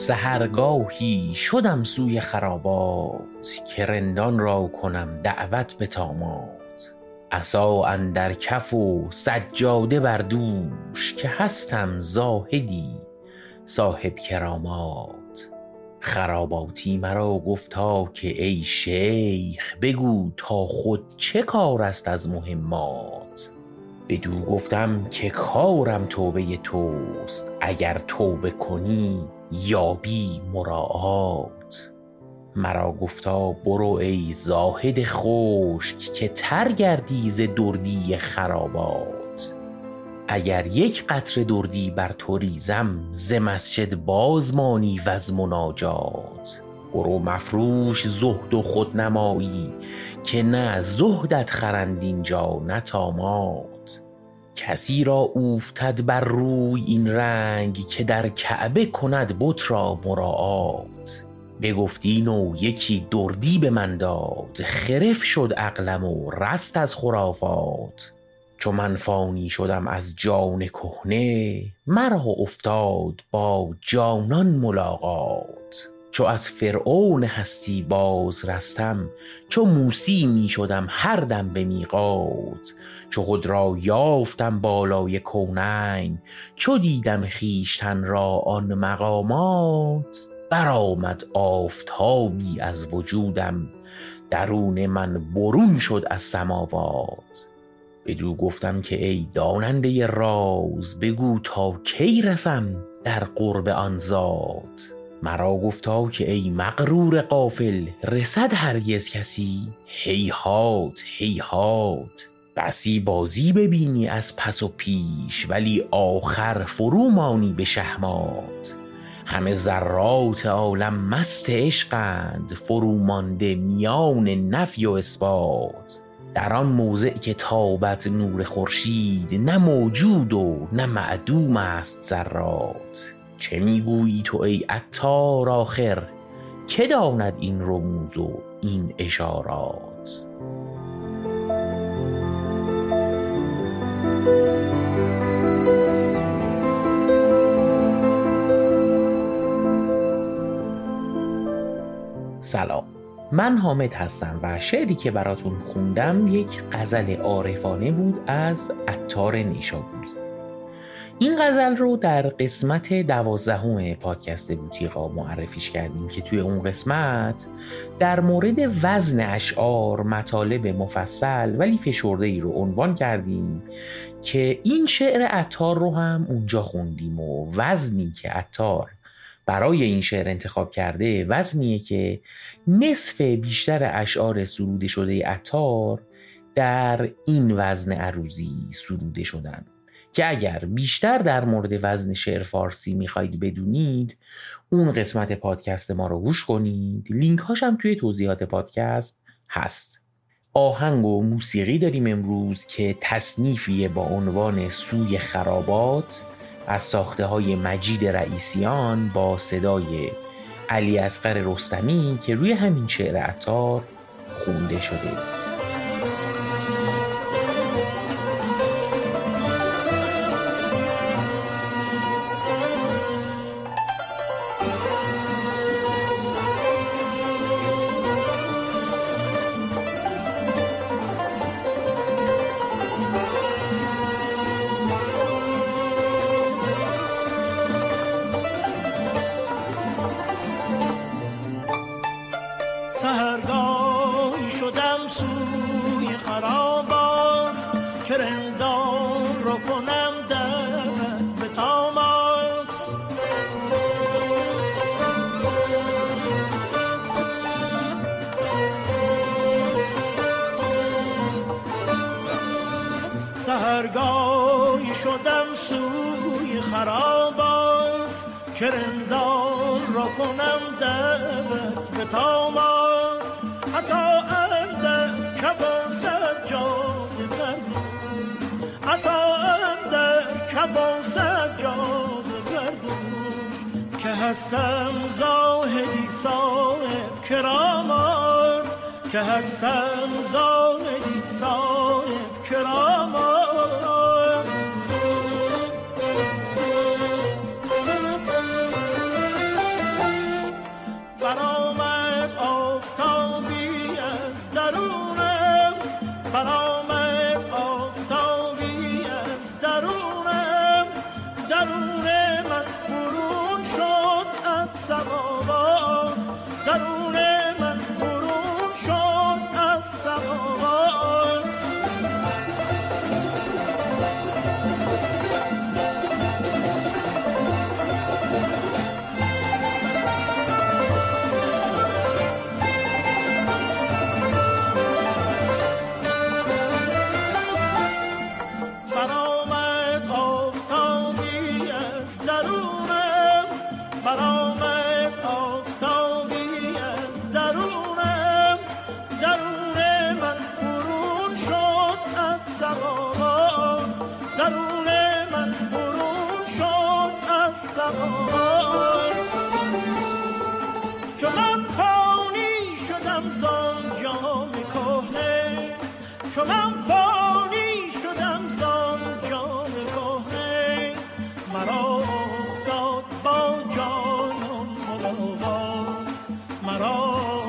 سهرگاهی شدم سوی خرابات که رندان را کنم دعوت به طامات. عصا اندر کف و سجاده بر دوش که هستم زاهدی صاحب کرامات. خراباتی مرا گفتا که ای شیخ بگو تا خود چه کار است از مهمات. بدو گفتم که کارم توبه توست اگر توبه کنی یابی مراعات. مرا گفتا برو ای زاهد خشک که تر گردی ز دردی خرابات. اگر یک قطره دردی بر تو ریزم ز مسجد باز مانی وز مناجات. برو مفروش زهد و خودنمایی که نه زهدت خرند اینجا نه طامات. کسی را اوفتد بر روی این رنگ که در کعبه کند بت را مراعات. بگفت این و یکی دردی به من داد. خرف شد عقلم و رست از خرافات. چو من فانی شدم از جان کهنه مرا افتاد با جانان ملاقات. چو از فرعون هستی باز رستم چو موسی می شدم هر دم به میقات چو خود را یافتم بالای کونین چو دیدم خویشتن را آن مقامات. برآمد آفتابی از وجودم درون من برون شد از سماوات. بدو گفتم که ای داننده راز بگو تا کی رسم در قرب آن ذات. مرا گفتا که ای مغرور غافل رسد هرگز کسی. هیهات هیهات بسی بازی ببینی از پس و پیش ولی آخر فرو مانی به شهمات. همه ذرات عالم مست عشقند فرومانده میان نفی و اثبات. در آن موضع که تابد نور خورشید نه موجود و نه معدوم است ذرات. چه می‌گویی تو ای عطار آخر؟ که داند این رموز و این اشارات؟ سلام. من حامد هستم و شعری که براتون خوندم یک غزل عارفانه بود از عطار نیشابوری. این غزل رو در قسمت دوازدهم پادکست بوتیقا معرفیش کردیم که توی اون قسمت در مورد وزن اشعار مطالب مفصل ولی فشرده ای رو عنوان کردیم که این شعر عطار رو هم اونجا خوندیم و وزنی که عطار برای این شعر انتخاب کرده وزنیه که نصف بیشتر اشعار سروده شده عطار در این وزن عروزی سروده شدن. که اگر بیشتر در مورد وزن شعر فارسی می‌خواید بدونید اون قسمت پادکست ما رو گوش کنید. لینک هاشم توی توضیحات پادکست هست. آهنگ و موسیقی داریم امروز که تصنیفیه با عنوان سوی خرابات از ساخته های مجید رئیسیان با صدای علی اصغر رستمی که روی همین شعر عطار خونده شده. که رندان رو کنم دعوت به تامات سهرگاهی شدم سوی خرابات. که رندان را کنم دعوت به تامات عصا اندر کبان هستم زاهدی صاحب کرامات که هستم زاهدی صاحب کرامات. برآمد آفتابی از درونم برآمد شدم ز جام کهنه. چون من فانی شدم ز جام کهنه. مرا افتاد با جانم ملاقات. مرا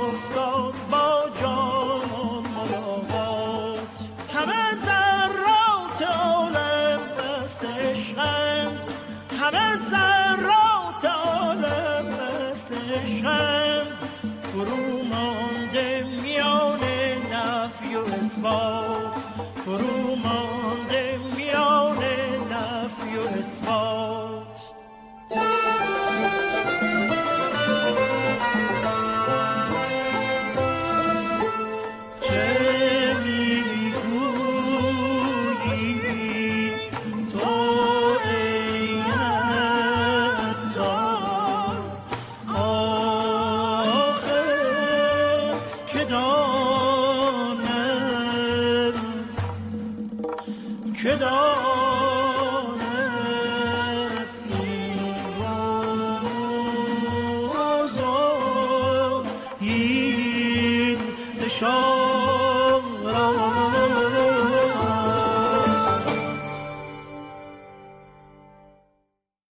افتاد با جانم ملاقات. همه ذرات عالم بس عشقند همه ذرات عالم بس عشقند فرو مانده میان نفی و اثبات. فرو مانده